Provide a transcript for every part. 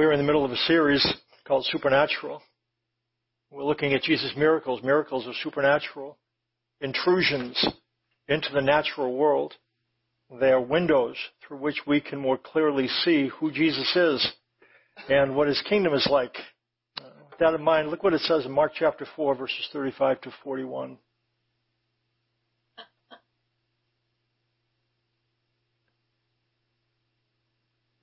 We're in the middle of a series called Supernatural. We're looking at Jesus' miracles. Miracles are supernatural. Intrusions into the natural world. They are windows through which we can more clearly see who Jesus is and what his kingdom is like. With that in mind, look what it says in Mark chapter 4 verses 35 to 41.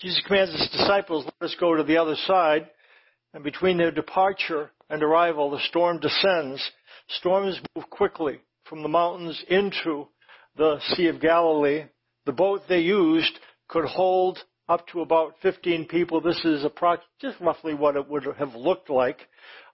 Jesus commands his disciples, let us go to the other side. And between their departure and arrival, the storm descends. Storms move quickly from the mountains into the Sea of Galilee. The boat they used could hold up to about 15 people. This is just roughly what it would have looked like.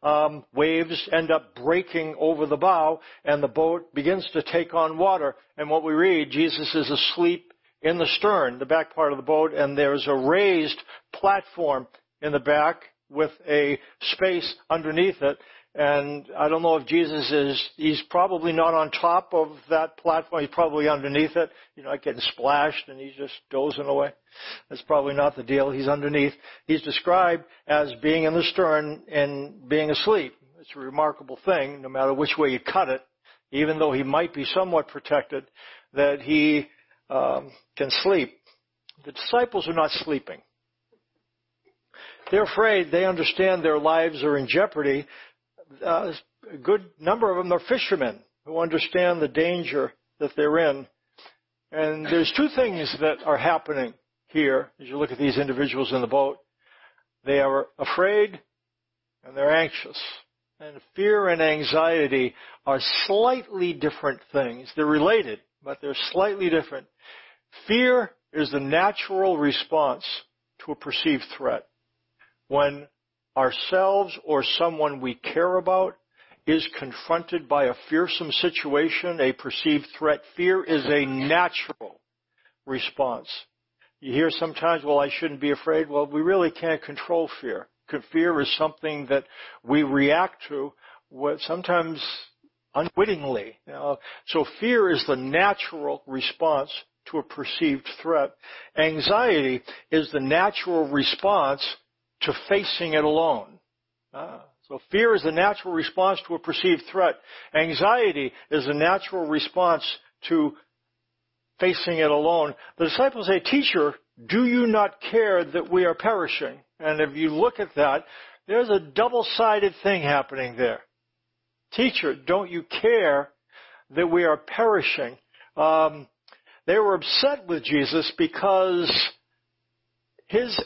Um, waves end up breaking over the bow, and the boat begins to take on water. And what we read, Jesus is asleep in the stern, the back part of the boat, and there's a raised platform in the back with a space underneath it. And I don't know if Jesus is, he's probably not on top of that platform. He's probably underneath it, you know, getting splashed and he's just dozing away. That's probably not the deal. He's underneath. He's described as being in the stern and being asleep. It's a remarkable thing, no matter which way you cut it, even though he might be somewhat protected, that he um, can sleep. The disciples are not sleeping. They're afraid. They understand their lives are in jeopardy. Uh, a good number of them are fishermen who understand the danger that they're in. And there's two things that are happening here as you look at these individuals in the boat. They are afraid and they're anxious. And fear and anxiety are slightly different things. They're related, but they're slightly different. Fear is the natural response to a perceived threat. When ourselves or someone we care about is confronted by a fearsome situation, a perceived threat, fear is a natural response. You hear sometimes, well, I shouldn't be afraid. Well, we really can't control fear. Fear is something that we react to sometimes unwittingly. You know? So fear is the natural response to a perceived threat. Anxiety is the natural response to facing it alone. Ah, so fear is the natural response to a perceived threat. Anxiety is the natural response to facing it alone. The disciples say, teacher, do you not care that we are perishing? And if you look at that, there's a double-sided thing happening there. Teacher, don't you care that we are perishing? Um, they were upset with Jesus because his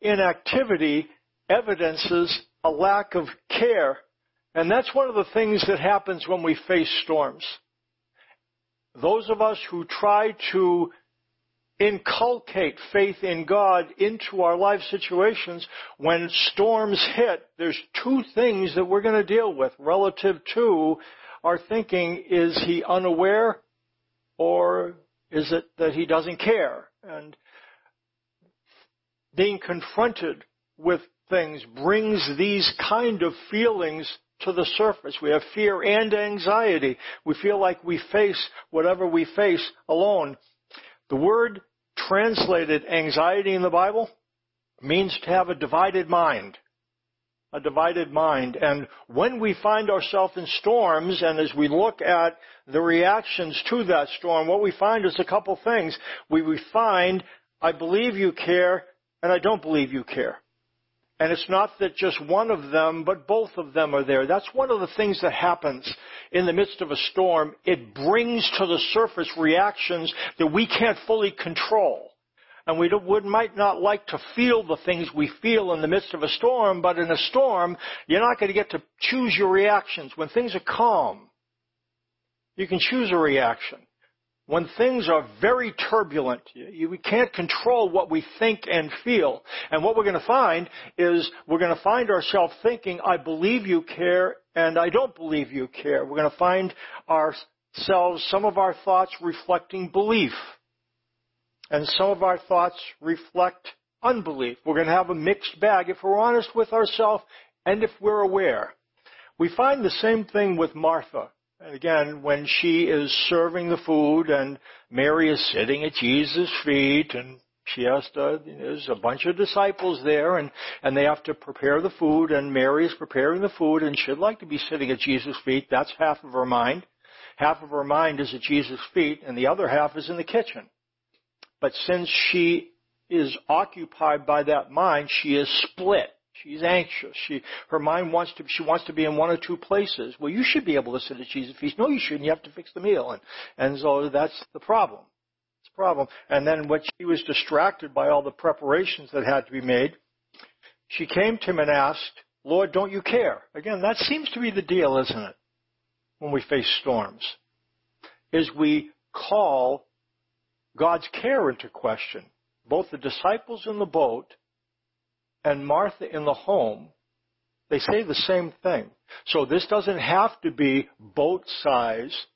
inactivity evidences a lack of care. And that's one of the things that happens when we face storms. Those of us who try to inculcate faith in God into our life situations, when storms hit, there's two things that we're going to deal with relative to our thinking. Is he unaware or is it that he doesn't care? And being confronted with things brings these kind of feelings to the surface. We have fear and anxiety. We feel like we face whatever we face alone. The word translated anxiety in the Bible means to have a divided mind. A divided mind. And when we find ourselves in storms, and as we look at the reactions to that storm, what we find is a couple things. We, we find, I believe you care, and I don't believe you care. And it's not that just one of them, but both of them are there. That's one of the things that happens in the midst of a storm. It brings to the surface reactions that we can't fully control. And we would, might not like to feel the things we feel in the midst of a storm, but in a storm, you're not going to get to choose your reactions. When things are calm, you can choose a reaction when things are very turbulent, you, we can't control what we think and feel. And what we're going to find is we're going to find ourselves thinking, I believe you care and I don't believe you care. We're going to find ourselves, some of our thoughts reflecting belief. And some of our thoughts reflect unbelief. We're going to have a mixed bag if we're honest with ourselves and if we're aware. We find the same thing with Martha. And again, when she is serving the food and Mary is sitting at Jesus' feet and she has to, there's a bunch of disciples there and, and they have to prepare the food and Mary is preparing the food and she'd like to be sitting at Jesus' feet. That's half of her mind. Half of her mind is at Jesus' feet and the other half is in the kitchen. But since she is occupied by that mind, she is split. She's anxious. She, her mind wants to, she wants to be in one or two places. Well, you should be able to sit at Jesus' feast. No, you shouldn't. You have to fix the meal. And, and so that's the problem. It's problem. And then when she was distracted by all the preparations that had to be made, she came to him and asked, Lord, don't you care? Again, that seems to be the deal, isn't it? When we face storms. Is we call God's care into question. Both the disciples in the boat and Martha in the home, they say the same thing. So this doesn't have to be boat size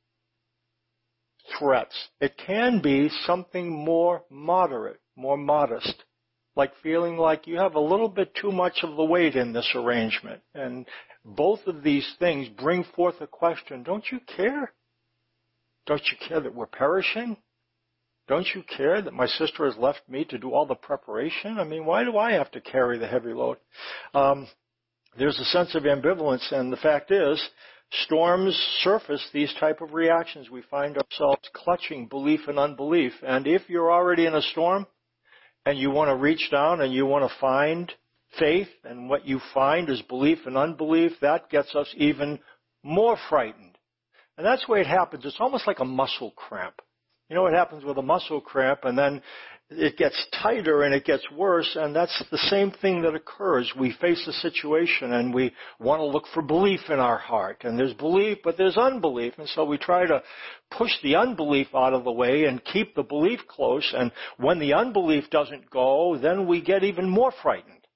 threats. It can be something more moderate, more modest, like feeling like you have a little bit too much of the weight in this arrangement. And both of these things bring forth a question, don't you care? Don't you care that we're perishing? Don't you care that my sister has left me to do all the preparation? I mean, why do I have to carry the heavy load? Um, there's a sense of ambivalence, and the fact is, storms surface these type of reactions. We find ourselves clutching belief and unbelief. And if you're already in a storm, and you want to reach down and you want to find faith, and what you find is belief and unbelief, that gets us even more frightened. And that's the way it happens. It's almost like a muscle cramp. You know what happens with a muscle cramp and then it gets tighter and it gets worse and that's the same thing that occurs. We face a situation and we want to look for belief in our heart and there's belief but there's unbelief and so we try to push the unbelief out of the way and keep the belief close and when the unbelief doesn't go then we get even more frightened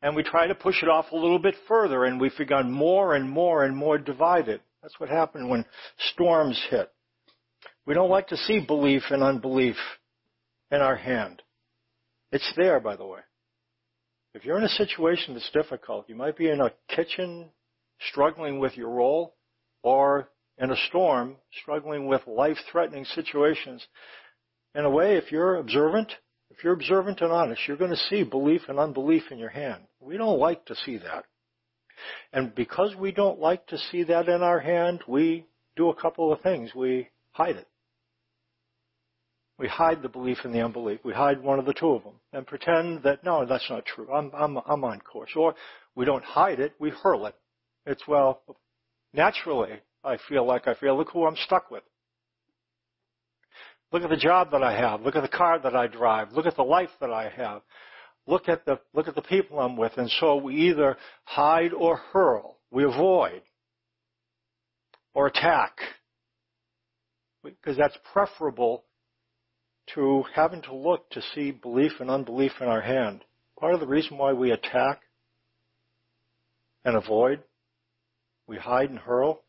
and we try to push it off a little bit further and we become more and more and more divided. That's what happened when storms hit. We don't like to see belief and unbelief in our hand. It's there, by the way. If you're in a situation that's difficult, you might be in a kitchen struggling with your role or in a storm struggling with life-threatening situations. In a way, if you're observant, if you're observant and honest, you're going to see belief and unbelief in your hand. We don't like to see that. And because we don't like to see that in our hand, we do a couple of things. We hide it. We hide the belief and the unbelief. We hide one of the two of them and pretend that, no, that's not true. I'm, I'm, I'm on course. Or we don't hide it, we hurl it. It's, well, naturally, I feel like I feel, look who I'm stuck with. Look at the job that I have. Look at the car that I drive. Look at the life that I have. Look at the, look at the people I'm with. And so we either hide or hurl. We avoid or attack because that's preferable to having to look to see belief and unbelief in our hand. Part of the reason why we attack and avoid, we hide and hurl,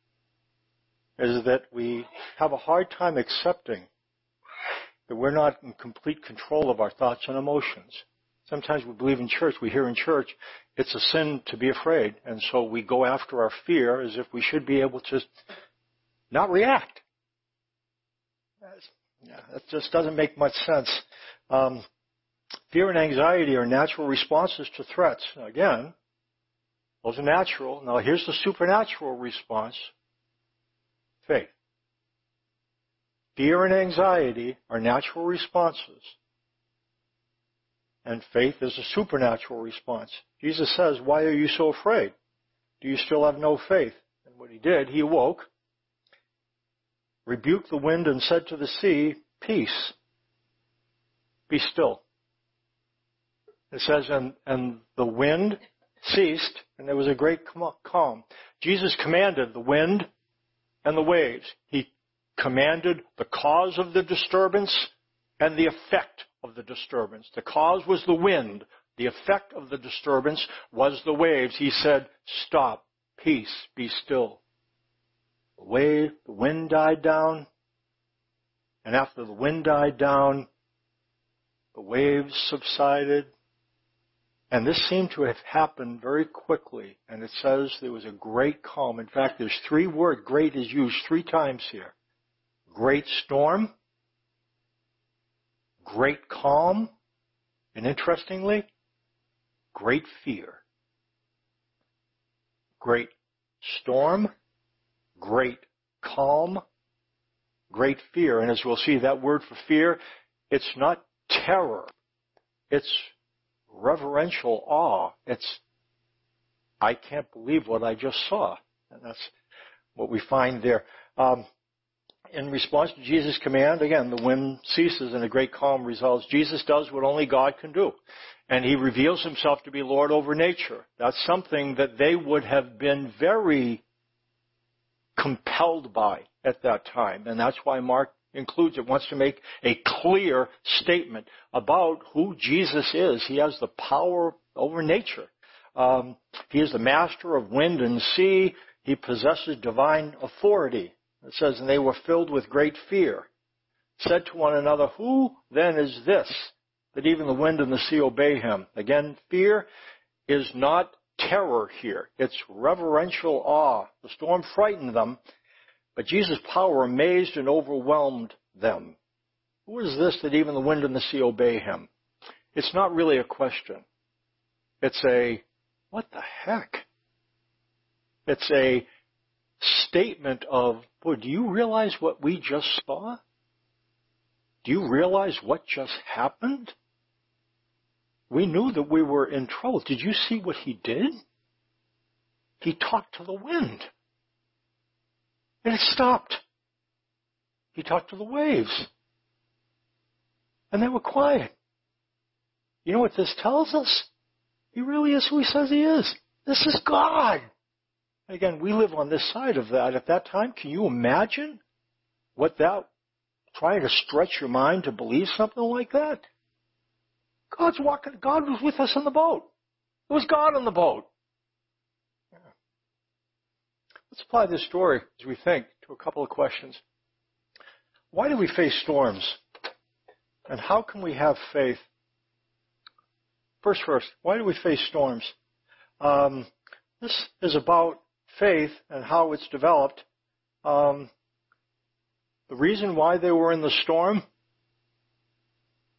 is that we have a hard time accepting that we're not in complete control of our thoughts and emotions. Sometimes we believe in church, we hear in church, it's a sin to be afraid, and so we go after our fear as if we should be able to not react. Yeah, that just doesn't make much sense. Um, fear and anxiety are natural responses to threats. Again, those are natural. Now here's the supernatural response. Faith. Fear and anxiety are natural responses. And faith is a supernatural response. Jesus says, why are you so afraid? Do you still have no faith? And what he did, he awoke, rebuked the wind and said to the sea, peace, be still. It says, and, and the wind ceased, and there was a great calm. Jesus commanded the wind and the waves. He commanded the cause of the disturbance and the effect of the disturbance. The cause was the wind. The effect of the disturbance was the waves. He said, stop, peace, be still. The wave, the wind died down, and after the wind died down, the waves subsided, and this seemed to have happened very quickly, and it says there was a great calm. In fact, there's three words, great is used three times here. Great storm, great calm, and interestingly, great fear. Great storm, great calm, great fear. And as we'll see, that word for fear, it's not terror. It's reverential awe. It's, I can't believe what I just saw. And that's what we find there. Um, in response to Jesus' command, again, the wind ceases and a great calm results. Jesus does what only God can do. And he reveals himself to be Lord over nature. That's something that they would have been very compelled by at that time. And that's why Mark includes it, wants to make a clear statement about who Jesus is. He has the power over nature. Um, he is the master of wind and sea. He possesses divine authority. It says, and they were filled with great fear. Said to one another, who then is this that even the wind and the sea obey him? Again, fear is not terror here. It's reverential awe. The storm frightened them, but Jesus' power amazed and overwhelmed them. Who is this that even the wind and the sea obey him? It's not really a question. It's a, what the heck? It's a statement of, boy, do you realize what we just saw? Do you realize what just happened? We knew that we were in trouble. Did you see what he did? He talked to the wind. And it stopped. He talked to the waves. And they were quiet. You know what this tells us? He really is who he says he is. This is God. Again, we live on this side of that. At that time, can you imagine what that, trying to stretch your mind to believe something like that? God's walking, God was with us in the boat. It was God on the boat. Let's apply this story as we think to a couple of questions. Why do we face storms? And how can we have faith? First, first, why do we face storms? Um, this is about faith and how it's developed. Um, the reason why they were in the storm,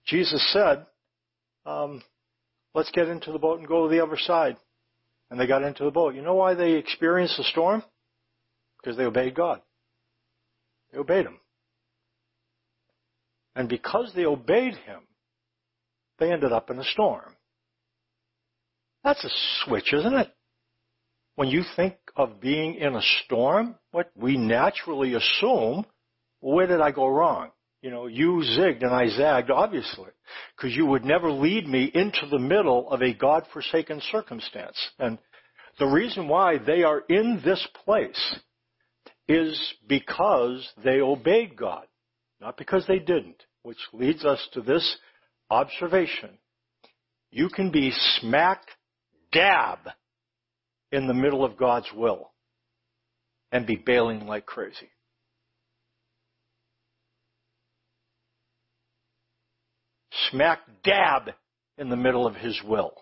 Jesus said, um, let's get into the boat and go to the other side. And they got into the boat. You know why they experienced the storm? Because they obeyed God. They obeyed Him. And because they obeyed Him, they ended up in a storm. That's a switch, isn't it? When you think of being in a storm, what we naturally assume, where did I go wrong? You know, you zigged and I zagged, obviously, because you would never lead me into the middle of a God-forsaken circumstance. And the reason why they are in this place is because they obeyed God, not because they didn't, which leads us to this observation. You can be smack dab in the middle of God's will and be bailing like crazy. Smack dab in the middle of His will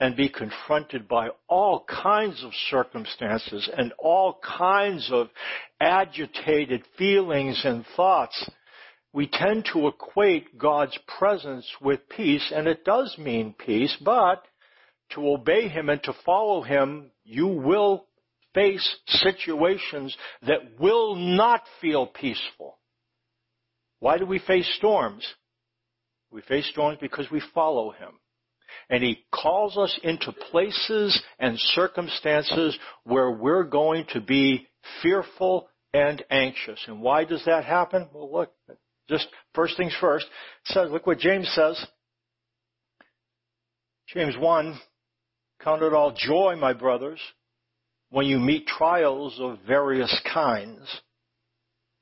and be confronted by all kinds of circumstances and all kinds of agitated feelings and thoughts, we tend to equate God's presence with peace, and it does mean peace, but to obey Him and to follow Him, you will face situations that will not feel peaceful. Why do we face storms? We face storms because we follow Him. And He calls us into places and circumstances where we're going to be fearful and anxious. And why does that happen? Well, look, just first things first. says, look what James says. James 1, count it all joy, my brothers, when you meet trials of various kinds.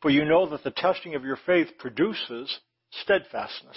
For you know that the testing of your faith produces steadfastness.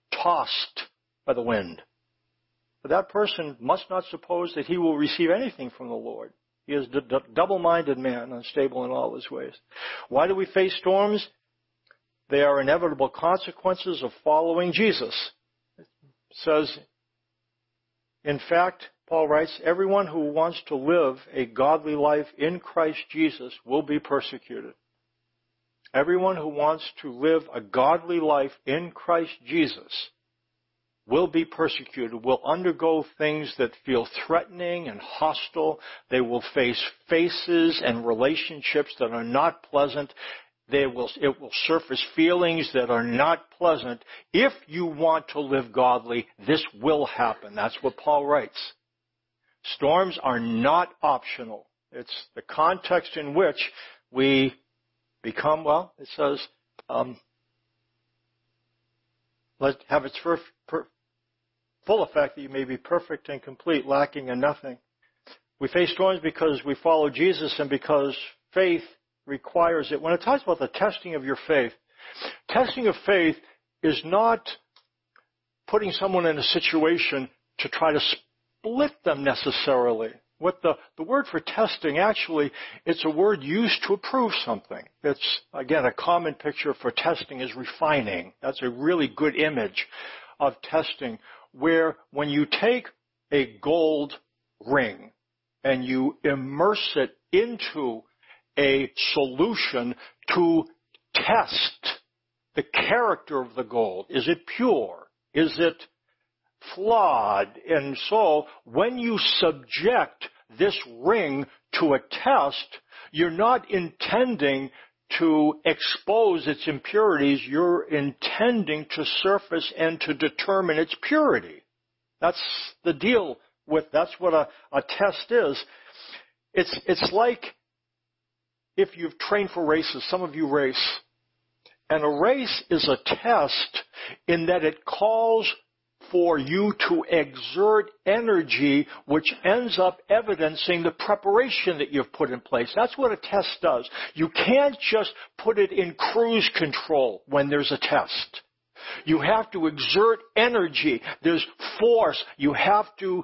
tossed by the wind. But that person must not suppose that he will receive anything from the Lord. He is a double-minded man, unstable in all his ways. Why do we face storms? They are inevitable consequences of following Jesus. It says, in fact, Paul writes, everyone who wants to live a godly life in Christ Jesus will be persecuted. Everyone who wants to live a godly life in Christ Jesus will be persecuted, will undergo things that feel threatening and hostile. They will face faces and relationships that are not pleasant. They will, it will surface feelings that are not pleasant. If you want to live godly, this will happen. That's what Paul writes. Storms are not optional. It's the context in which we become, well, it says, um, let have its first, per, full effect that you may be perfect and complete, lacking in nothing. We face storms because we follow Jesus and because faith requires it. When it talks about the testing of your faith, testing of faith is not putting someone in a situation to try to split them necessarily. What the, the word for testing actually, it's a word used to approve something. It's, again, a common picture for testing is refining. That's a really good image of testing where when you take a gold ring and you immerse it into a solution to test the character of the gold. Is it pure? Is it flawed? And so when you subject this ring to a test, you're not intending to expose its impurities, you're intending to surface and to determine its purity. That's the deal with, that's what a, a test is. It's, it's like if you've trained for races, some of you race, and a race is a test in that it calls for you to exert energy which ends up evidencing the preparation that you've put in place. That's what a test does. You can't just put it in cruise control when there's a test. You have to exert energy. There's force. You have to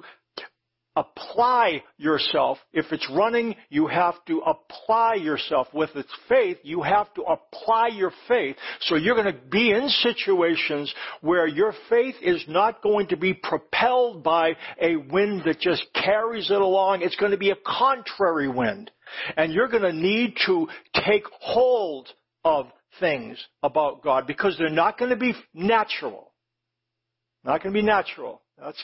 apply yourself. If it's running, you have to apply yourself. With its faith, you have to apply your faith. So you're going to be in situations where your faith is not going to be propelled by a wind that just carries it along. It's going to be a contrary wind. And you're going to need to take hold of things about God because they're not going to be natural. Not going to be natural. That's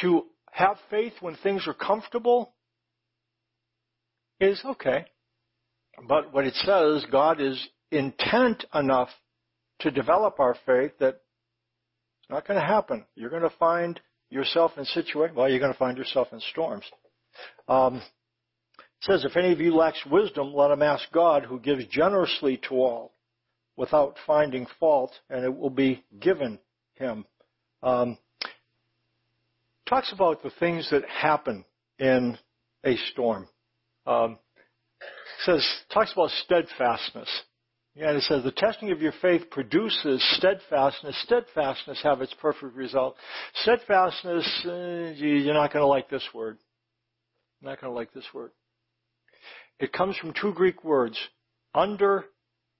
to have faith when things are comfortable is okay. But what it says, God is intent enough to develop our faith that it's not going to happen. You're going to find yourself in situations, well, you're going to find yourself in storms. Um, it says, if any of you lacks wisdom, let him ask God who gives generously to all without finding fault, and it will be given him. Um, talks about the things that happen in a storm. Um, says talks about steadfastness. And it says the testing of your faith produces steadfastness. Steadfastness have its perfect result. Steadfastness, uh, you're not going to like this word. You're not going to like this word. It comes from two Greek words, under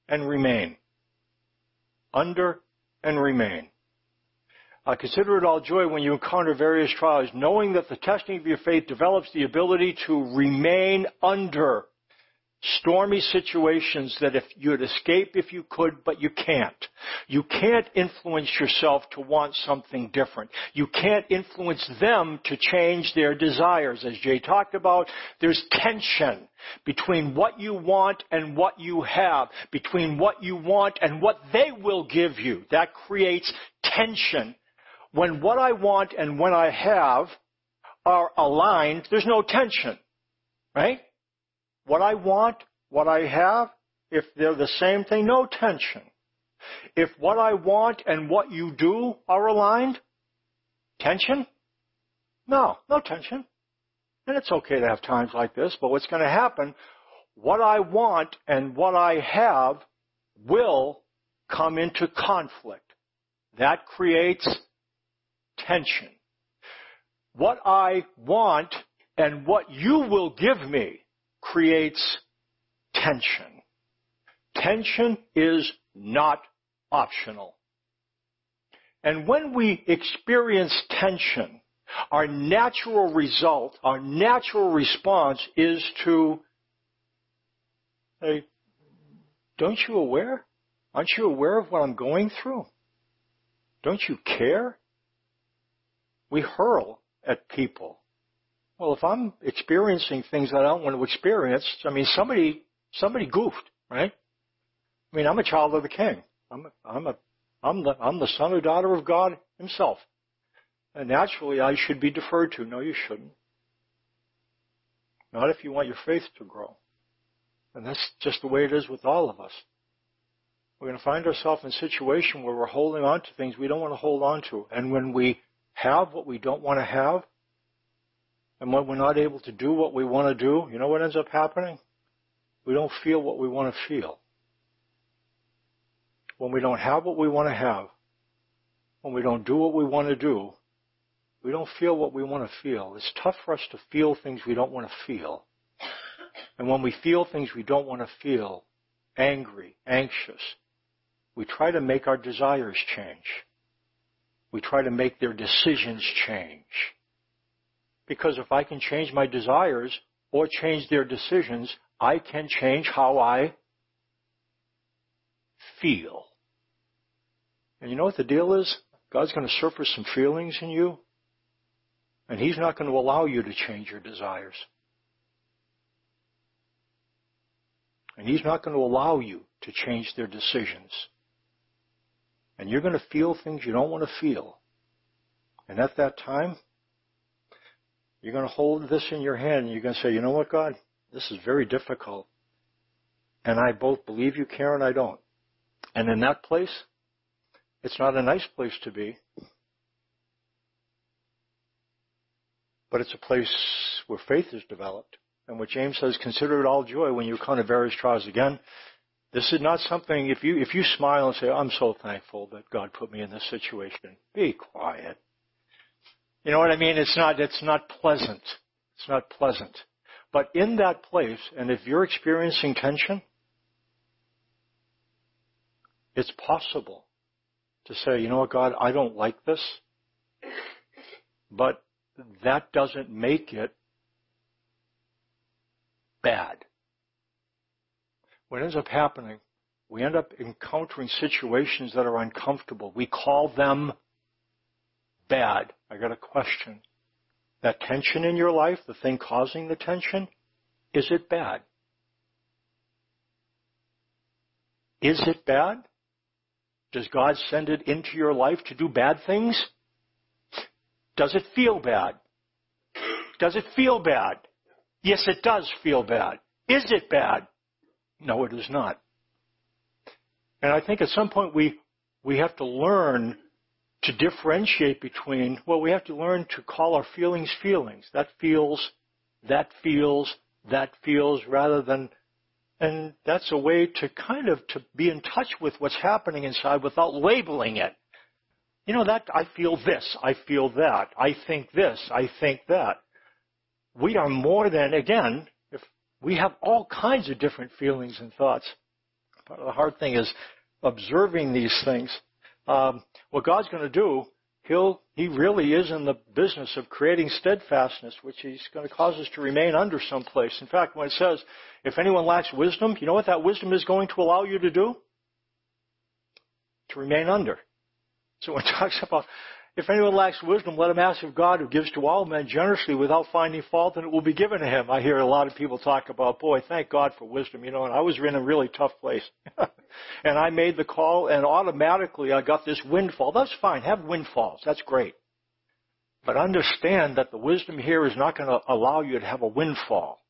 and remain. Under and remain. Uh, consider it all joy when you encounter various trials, knowing that the testing of your faith develops the ability to remain under stormy situations that if you'd escape if you could, but you can't. You can't influence yourself to want something different. You can't influence them to change their desires. As Jay talked about, there's tension between what you want and what you have, between what you want and what they will give you. That creates tension. When what I want and when I have are aligned, there's no tension. Right? what I want, what I have, if they're the same thing, no tension. If what I want and what you do are aligned, tension? No, no tension. And it's okay to have times like this, but what's going to happen, what I want and what I have will come into conflict. That creates tension. What I want and what you will give me creates tension. Tension is not optional. And when we experience tension, our natural result, our natural response is to say, don't you aware? Aren't you aware of what I'm going through? Don't you care? We hurl at people well, if I'm experiencing things that I don't want to experience, I mean, somebody, somebody goofed, right? I mean, I'm a child of the King. I'm, a, I'm a, I'm the, I'm the son or daughter of God Himself. And naturally, I should be deferred to. No, you shouldn't. Not if you want your faith to grow. And that's just the way it is with all of us. We're going to find ourselves in a situation where we're holding on to things we don't want to hold on to. And when we have what we don't want to have, and when we're not able to do what we want to do, you know what ends up happening? We don't feel what we want to feel. When we don't have what we want to have, when we don't do what we want to do, we don't feel what we want to feel. It's tough for us to feel things we don't want to feel. And when we feel things we don't want to feel, angry, anxious, we try to make our desires change. We try to make their decisions change. Because if I can change my desires or change their decisions, I can change how I feel. And you know what the deal is? God's going to surface some feelings in you, and He's not going to allow you to change your desires. And He's not going to allow you to change their decisions. And you're going to feel things you don't want to feel. And at that time, you're going to hold this in your hand and you're going to say, you know what, God? This is very difficult. And I both believe you care and I don't. And in that place, it's not a nice place to be. But it's a place where faith is developed. And what James says, consider it all joy when you encounter various trials. Again, this is not something, if you, if you smile and say, I'm so thankful that God put me in this situation, be quiet. You know what I mean? It's not, it's not pleasant. It's not pleasant. But in that place, and if you're experiencing tension, it's possible to say, you know what, God, I don't like this, but that doesn't make it bad. What ends up happening, we end up encountering situations that are uncomfortable. We call them bad. I got a question. That tension in your life, the thing causing the tension, is it bad? Is it bad? Does God send it into your life to do bad things? Does it feel bad? Does it feel bad? Yes, it does feel bad. Is it bad? No, it is not. And I think at some point we, we have to learn to differentiate between, well, we have to learn to call our feelings feelings. That feels, that feels, that feels, rather than, and that's a way to kind of to be in touch with what's happening inside without labeling it. You know, that, I feel this, I feel that, I think this, I think that. We are more than, again, we have all kinds of different feelings and thoughts. But the hard thing is observing these things um, what God's going to do, He'll, He really is in the business of creating steadfastness, which He's going to cause us to remain under someplace. In fact, when it says, if anyone lacks wisdom, you know what that wisdom is going to allow you to do? To remain under. So when it talks about if anyone lacks wisdom, let him ask of God who gives to all men generously without finding fault, and it will be given to him. I hear a lot of people talk about, boy, thank God for wisdom, you know, and I was in a really tough place. and I made the call, and automatically I got this windfall. That's fine. Have windfalls. That's great. But understand that the wisdom here is not going to allow you to have a windfall.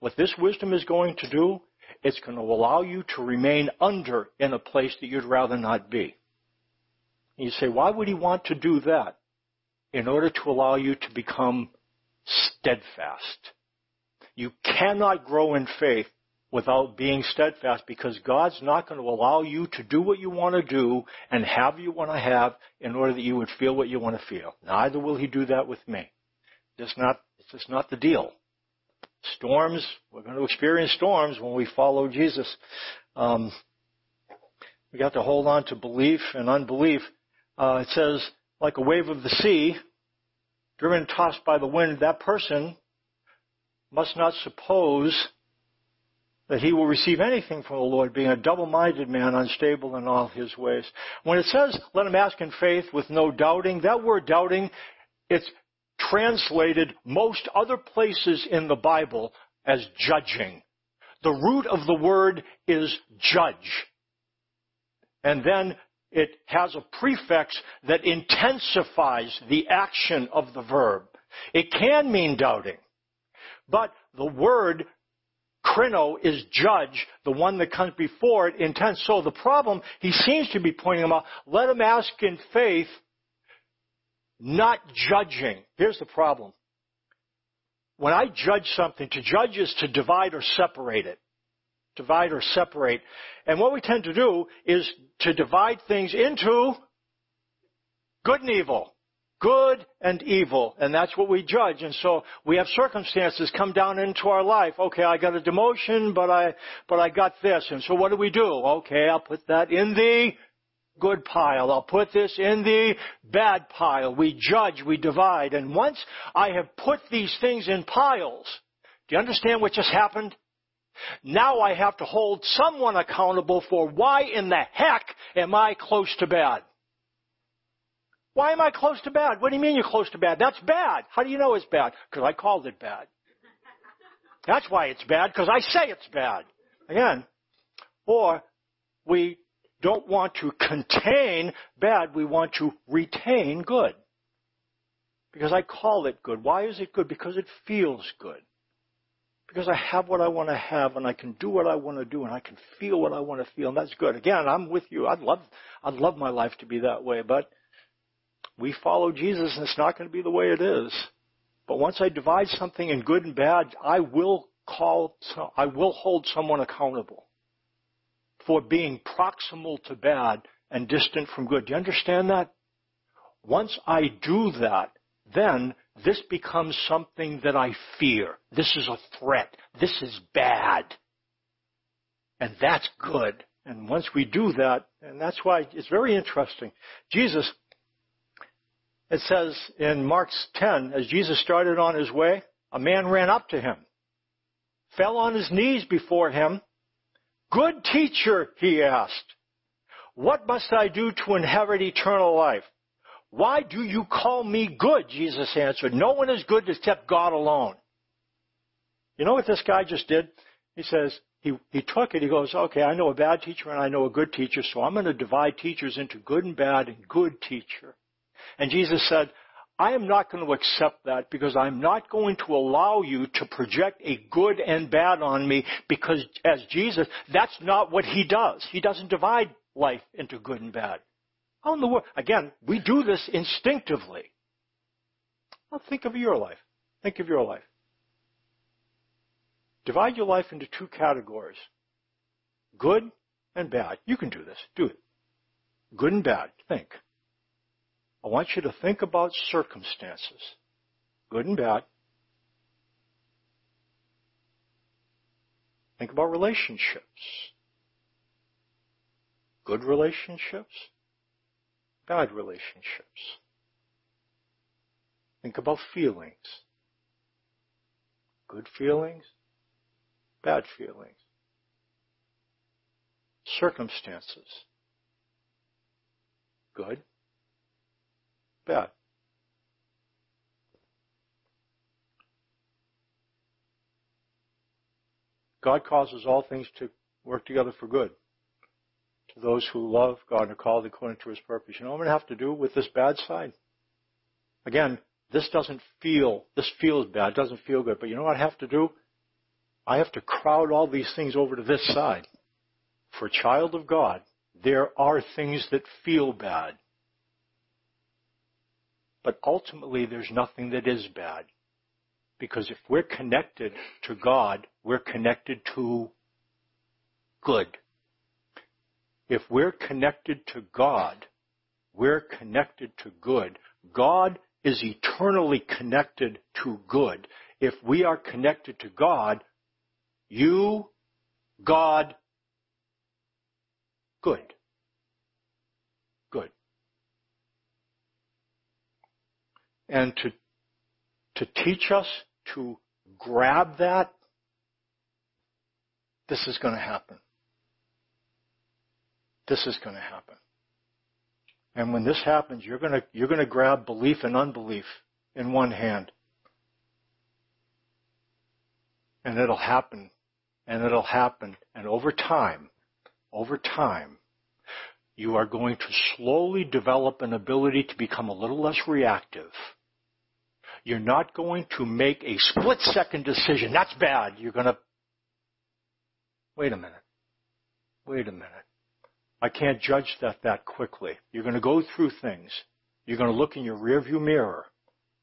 What this wisdom is going to do, it's going to allow you to remain under in a place that you'd rather not be. And you say, why would he want to do that? In order to allow you to become steadfast. You cannot grow in faith without being steadfast because God's not going to allow you to do what you want to do and have you want to have in order that you would feel what you want to feel. Neither will he do that with me. It's not, it's just not the deal. Storms, we're going to experience storms when we follow Jesus. Um, we got to hold on to belief and unbelief. Uh, it says, like a wave of the sea, driven and tossed by the wind, that person must not suppose that he will receive anything from the Lord, being a double-minded man, unstable in all his ways. When it says, let him ask in faith with no doubting, that word doubting, it's translated most other places in the Bible as judging. The root of the word is judge. And then it has a prefix that intensifies the action of the verb. It can mean doubting, but the word krino is judge, the one that comes before it, intense. So the problem, he seems to be pointing them out, let him ask in faith, not judging. Here's the problem. When I judge something, to judge is to divide or separate it divide or separate. And what we tend to do is to divide things into good and evil. Good and evil. And that's what we judge. And so we have circumstances come down into our life. Okay, I got a demotion, but I, but I got this. And so what do we do? Okay, I'll put that in the good pile. I'll put this in the bad pile. We judge, we divide. And once I have put these things in piles, do you understand what just happened? Now I have to hold someone accountable for why in the heck am I close to bad? Why am I close to bad? What do you mean you're close to bad? That's bad. How do you know it's bad? Because I called it bad. That's why it's bad, because I say it's bad. Again. Or we don't want to contain bad, we want to retain good. Because I call it good. Why is it good? Because it feels good because I have what I want to have and I can do what I want to do and I can feel what I want to feel and that's good. Again, I'm with you. I'd love, I'd love my life to be that way, but we follow Jesus and it's not going to be the way it is. But once I divide something in good and bad, I will call, I will hold someone accountable for being proximal to bad and distant from good. Do you understand that? Once I do that, then this becomes something that I fear. This is a threat. This is bad. And that's good. And once we do that, and that's why it's very interesting. Jesus, it says in Mark's 10, as Jesus started on his way, a man ran up to him, fell on his knees before him. Good teacher, he asked, what must I do to inherit eternal life? Why do you call me good? Jesus answered. No one is good except God alone. You know what this guy just did? He says, he, he took it, he goes, okay, I know a bad teacher and I know a good teacher, so I'm going to divide teachers into good and bad and good teacher. And Jesus said, I am not going to accept that because I'm not going to allow you to project a good and bad on me because as Jesus, that's not what he does. He doesn't divide life into good and bad. How in the world? Again, we do this instinctively. Well, think of your life. Think of your life. Divide your life into two categories. Good and bad. You can do this. Do it. Good and bad. Think. I want you to think about circumstances. Good and bad. Think about relationships. Good relationships bad relationships. Think about feelings. Good feelings, bad feelings. Circumstances. Good, bad. God causes all things to work together for good to those who love God and are called according to his purpose. You know what I'm going to have to do with this bad side? Again, this doesn't feel, this feels bad, it doesn't feel good, but you know what I have to do? I have to crowd all these things over to this side. For a child of God, there are things that feel bad. But ultimately, there's nothing that is bad. Because if we're connected to God, we're connected to good. If we're connected to God, we're connected to good. God is eternally connected to good. If we are connected to God, you, God, good. Good. And to, to teach us to grab that, this is going to happen. This is going to happen. And when this happens, you're going to, you're going to grab belief and unbelief in one hand. And it'll happen. And it'll happen. And over time, over time, you are going to slowly develop an ability to become a little less reactive. You're not going to make a split second decision. That's bad. You're going to, wait a minute. Wait a minute. I can't judge that that quickly. You're going to go through things. You're going to look in your rearview mirror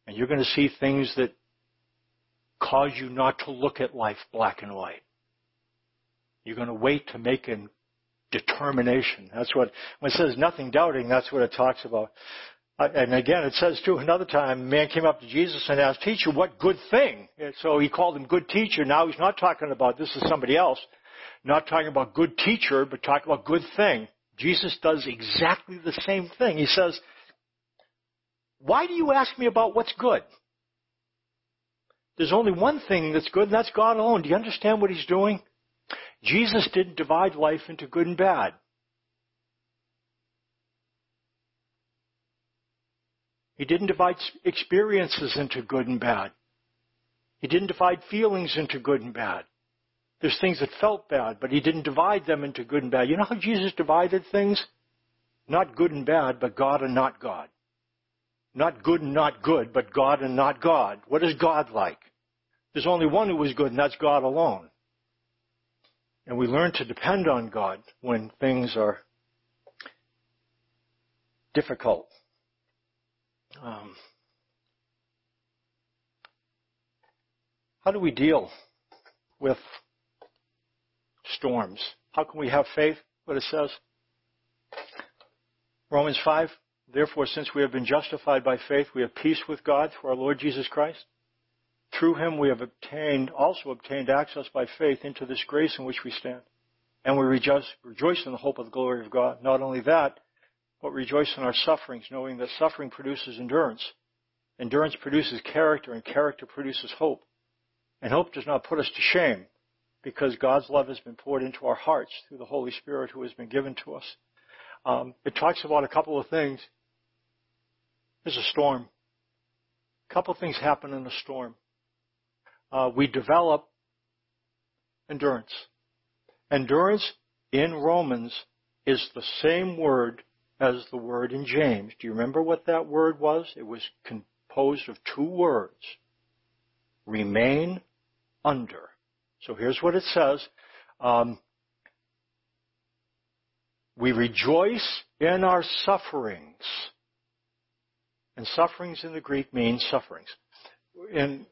and you're going to see things that cause you not to look at life black and white. You're going to wait to make a determination. That's what, when it says nothing doubting, that's what it talks about. And again, it says too, another time, a man came up to Jesus and asked, teacher, what good thing? And so he called him good teacher. Now he's not talking about, this is somebody else. Not talking about good teacher, but talking about good thing. Jesus does exactly the same thing. He says, why do you ask me about what's good? There's only one thing that's good, and that's God alone. Do you understand what he's doing? Jesus didn't divide life into good and bad. He didn't divide experiences into good and bad. He didn't divide feelings into good and bad. There's things that felt bad, but he didn't divide them into good and bad. You know how Jesus divided things? Not good and bad, but God and not God. Not good and not good, but God and not God. What is God like? There's only one who is good, and that's God alone. And we learn to depend on God when things are difficult. Um, how do we deal with storms. How can we have faith? What it says. Romans 5. Therefore, since we have been justified by faith, we have peace with God through our Lord Jesus Christ. Through him we have obtained, also obtained access by faith into this grace in which we stand. And we rejoice, rejoice in the hope of the glory of God. Not only that, but rejoice in our sufferings, knowing that suffering produces endurance. Endurance produces character, and character produces hope. And hope does not put us to shame, because God's love has been poured into our hearts through the Holy Spirit who has been given to us. Um, it talks about a couple of things. There's a storm. A couple of things happen in a storm. Uh, we develop endurance. Endurance in Romans is the same word as the word in James. Do you remember what that word was? It was composed of two words. Remain under. So here's what it says. Um, we rejoice in our sufferings. And sufferings in the Greek means sufferings. And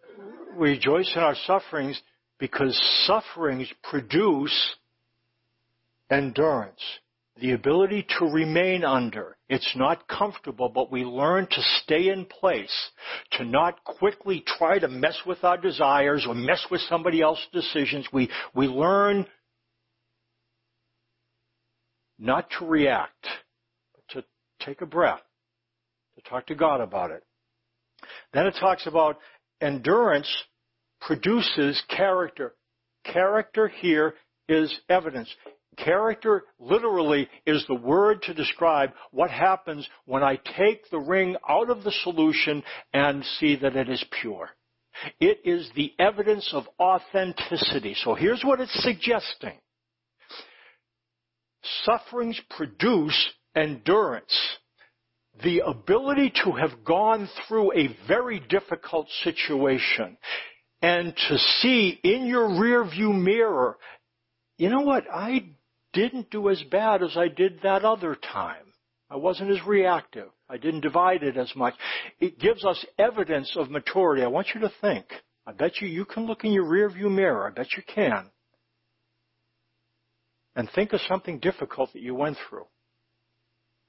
we rejoice in our sufferings because sufferings produce endurance the ability to remain under. It's not comfortable, but we learn to stay in place, to not quickly try to mess with our desires or mess with somebody else's decisions. We, we learn not to react, but to take a breath to talk to God about it. Then it talks about endurance produces character. Character here is evidence. Character literally is the word to describe what happens when I take the ring out of the solution and see that it is pure. It is the evidence of authenticity. So here's what it's suggesting. Sufferings produce endurance. The ability to have gone through a very difficult situation and to see in your rearview mirror, you know what, I didn't do as bad as I did that other time. I wasn't as reactive. I didn't divide it as much. It gives us evidence of maturity. I want you to think. I bet you you can look in your rearview mirror. I bet you can. And think of something difficult that you went through.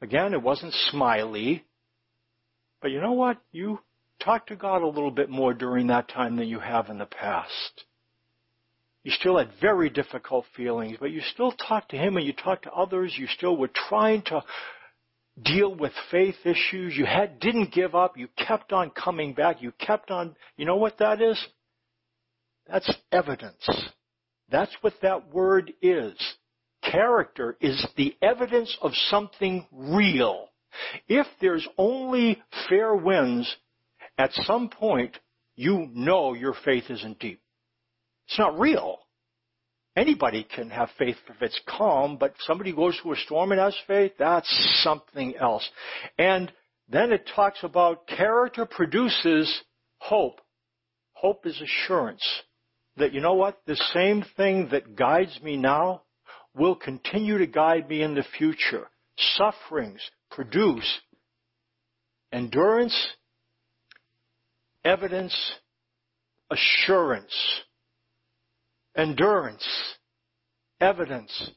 Again, it wasn't smiley. But you know what? You talked to God a little bit more during that time than you have in the past. You still had very difficult feelings, but you still talked to Him and you talked to others. You still were trying to deal with faith issues. You had, didn't give up. You kept on coming back. You kept on, you know what that is? That's evidence. That's what that word is. Character is the evidence of something real. If there's only fair winds, at some point, you know your faith isn't deep. It's not real. Anybody can have faith if it's calm, but somebody goes through a storm and has faith, that's something else. And then it talks about character produces hope. Hope is assurance that, you know what, the same thing that guides me now will continue to guide me in the future. Sufferings produce endurance, evidence, assurance endurance, evidence,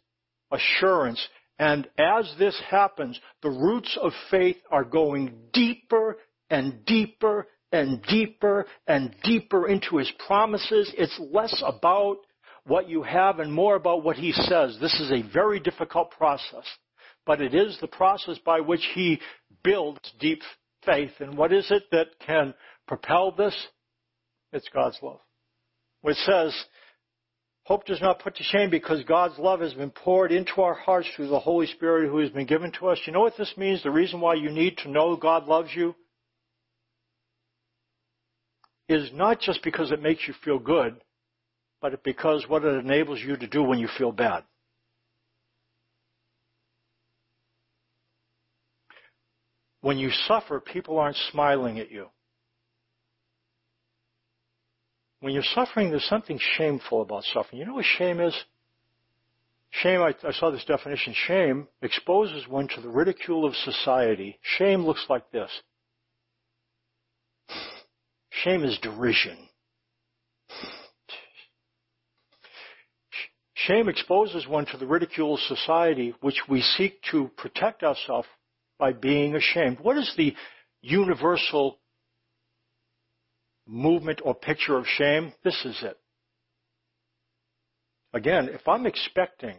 assurance. And as this happens, the roots of faith are going deeper and deeper and deeper and deeper into his promises. It's less about what you have and more about what he says. This is a very difficult process, but it is the process by which he builds deep faith. And what is it that can propel this? It's God's love. Which says, Hope does not put to shame because God's love has been poured into our hearts through the Holy Spirit who has been given to us. You know what this means? The reason why you need to know God loves you is not just because it makes you feel good, but because what it enables you to do when you feel bad. When you suffer, people aren't smiling at you. When you're suffering, there's something shameful about suffering. You know what shame is? Shame, I, I, saw this definition. Shame exposes one to the ridicule of society. Shame looks like this. Shame is derision. Shame exposes one to the ridicule of society, which we seek to protect ourselves by being ashamed. What is the universal movement or picture of shame, this is it. Again, if I'm expecting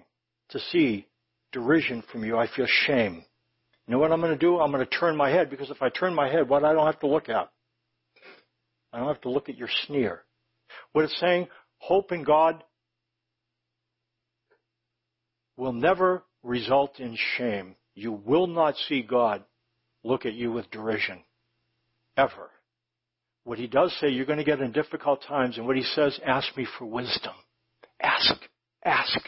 to see derision from you, I feel shame. You know what I'm going to do? I'm going to turn my head because if I turn my head, what I don't have to look at? I don't have to look at your sneer. What it's saying, hope in God will never result in shame. You will not see God look at you with derision. Ever. What he does say, you're going to get in difficult times, and what he says, ask me for wisdom. Ask. Ask.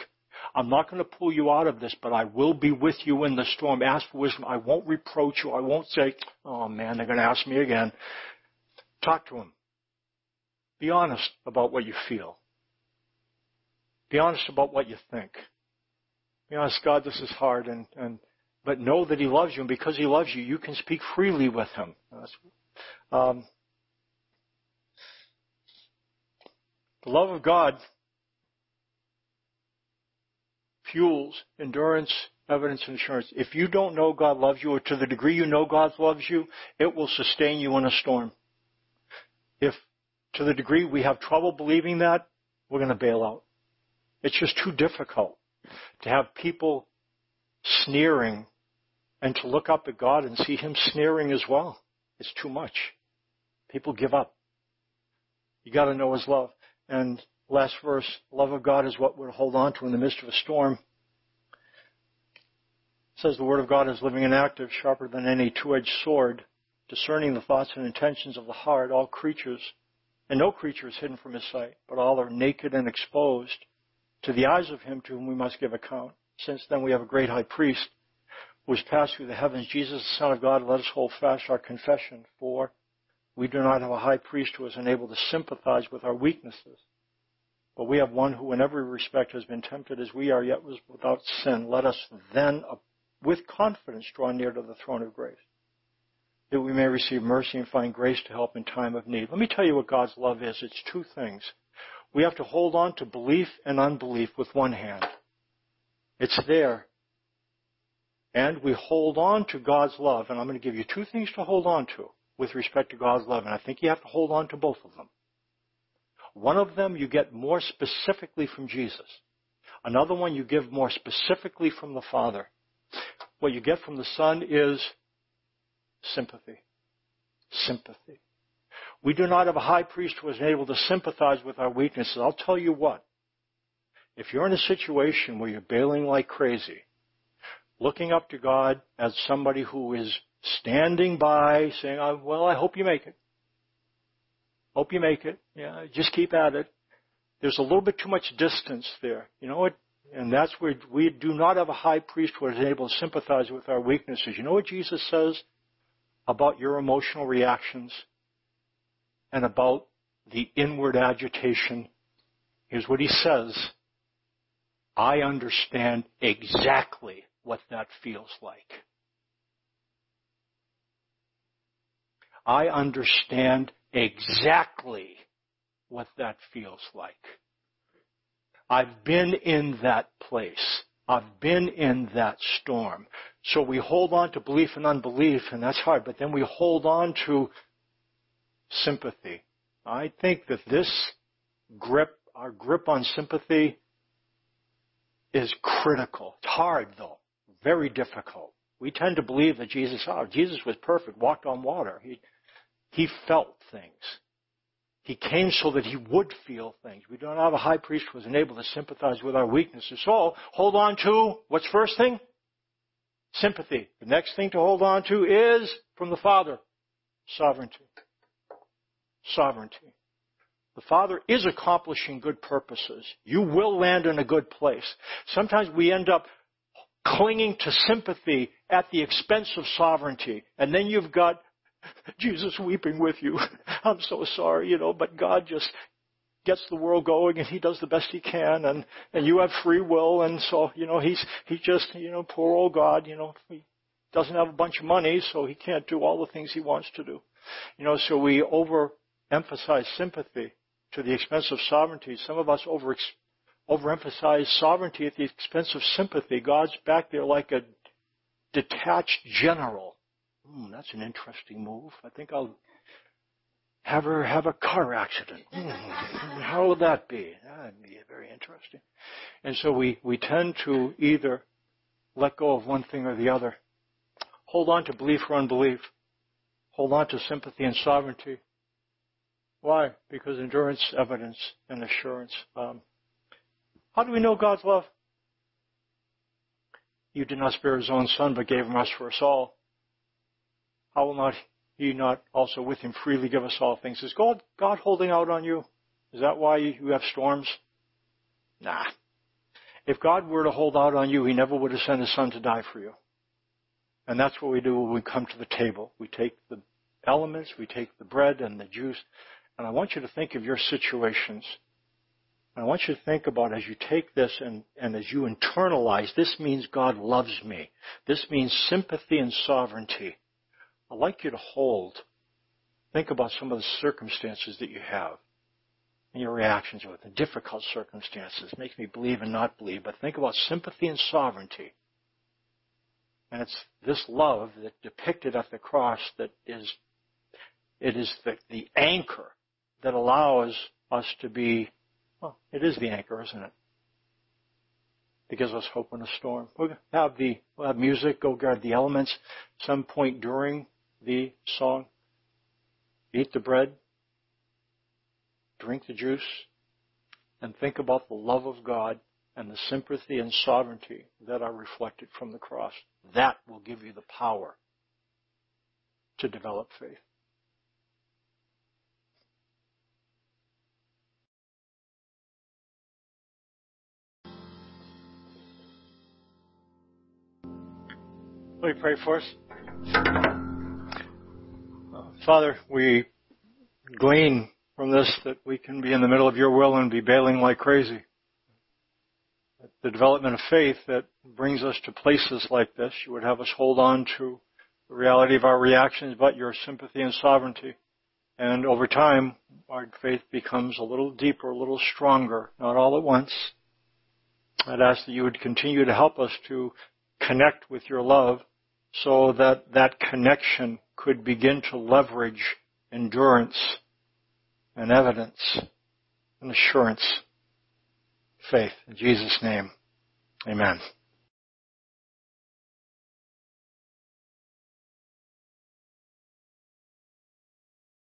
I'm not going to pull you out of this, but I will be with you in the storm. Ask for wisdom. I won't reproach you. I won't say, oh man, they're going to ask me again. Talk to him. Be honest about what you feel. Be honest about what you think. Be honest, God, this is hard, and, and but know that He loves you, and because He loves you, you can speak freely with Him. Um, The love of God fuels endurance, evidence, and assurance. If you don't know God loves you, or to the degree you know God loves you, it will sustain you in a storm. If to the degree we have trouble believing that, we're going to bail out. It's just too difficult to have people sneering and to look up at God and see Him sneering as well. It's too much. People give up. You got to know His love. And last verse, love of God is what we're to hold on to in the midst of a storm. It says the Word of God is living and active, sharper than any two-edged sword, discerning the thoughts and intentions of the heart. All creatures, and no creature is hidden from His sight, but all are naked and exposed to the eyes of Him to whom we must give account. Since then we have a great high priest who has passed through the heavens, Jesus, the Son of God, let us hold fast our confession, for we do not have a high priest who is unable to sympathize with our weaknesses. But we have one who in every respect has been tempted as we are, yet was without sin. Let us then, uh, with confidence, draw near to the throne of grace, that we may receive mercy and find grace to help in time of need. Let me tell you what God's love is. It's two things. We have to hold on to belief and unbelief with one hand. It's there. And we hold on to God's love. And I'm going to give you two things to hold on to with respect to God's love. And I think you have to hold on to both of them. One of them you get more specifically from Jesus. Another one you give more specifically from the Father. What you get from the Son is sympathy. Sympathy. We do not have a high priest who is able to sympathize with our weaknesses. I'll tell you what. If you're in a situation where you're bailing like crazy, looking up to God as somebody who is standing by saying, oh, well, I hope you make it. Hope you make it. Yeah, just keep at it. There's a little bit too much distance there. You know what? And that's where we do not have a high priest who is able to sympathize with our weaknesses. You know what Jesus says about your emotional reactions and about the inward agitation? Here's what he says. I understand exactly what that feels like. I understand exactly what that feels like. I've been in that place. I've been in that storm. So we hold on to belief and unbelief, and that's hard, but then we hold on to sympathy. I think that this grip, our grip on sympathy, is critical. It's hard though very difficult. We tend to believe that Jesus, oh, Jesus was perfect, walked on water. He, he felt things. He came so that he would feel things. We don't have a high priest who was unable to sympathize with our weaknesses. So, hold on to, what's first thing? Sympathy. The next thing to hold on to is, from the Father, sovereignty. Sovereignty. The Father is accomplishing good purposes. You will land in a good place. Sometimes we end up clinging to sympathy at the expense of sovereignty. And then you've got Jesus weeping with you. I'm so sorry, you know, but God just gets the world going and he does the best he can and, and you have free will and so, you know, he's, he just, you know, poor old God, you know, he doesn't have a bunch of money so he can't do all the things he wants to do. You know, so we overemphasize sympathy to the expense of sovereignty. Some of us over overemphasize sovereignty at the expense of sympathy. God's back there like a detached general. Hmm, that's an interesting move. I think I'll have her have a car accident. Hmm, how would that be? That'd be very interesting. And so we, we tend to either let go of one thing or the other. Hold on to belief or unbelief. Hold on to sympathy and sovereignty. Why? Because endurance, evidence, and assurance. Um, how do we know God's love? You did not spare his own son, but gave him us for us all. How will not he not also with him freely give us all things? Is God, God holding out on you? Is that why you have storms? Nah. If God were to hold out on you, he never would have sent his son to die for you. And that's what we do when we come to the table. We take the elements, we take the bread and the juice, and I want you to think of your situations. I want you to think about as you take this and, and as you internalize, this means God loves me. This means sympathy and sovereignty. I'd like you to hold. Think about some of the circumstances that you have and your reactions with the difficult circumstances. It makes me believe and not believe, but think about sympathy and sovereignty. And it's this love that depicted at the cross that is, it is the, the anchor that allows us to be well, it is the anchor, isn't it? that gives us hope in a storm. We'll have the we'll have music, go guard the elements. Some point during the song, eat the bread, drink the juice, and think about the love of God and the sympathy and sovereignty that are reflected from the cross. That will give you the power to develop faith. Let me pray for us. Father, we glean from this that we can be in the middle of your will and be bailing like crazy. The development of faith that brings us to places like this, you would have us hold on to the reality of our reactions, but your sympathy and sovereignty. And over time, our faith becomes a little deeper, a little stronger, not all at once. I'd ask that you would continue to help us to connect with your love so that that connection could begin to leverage endurance and evidence and assurance, faith. In Jesus' name, amen.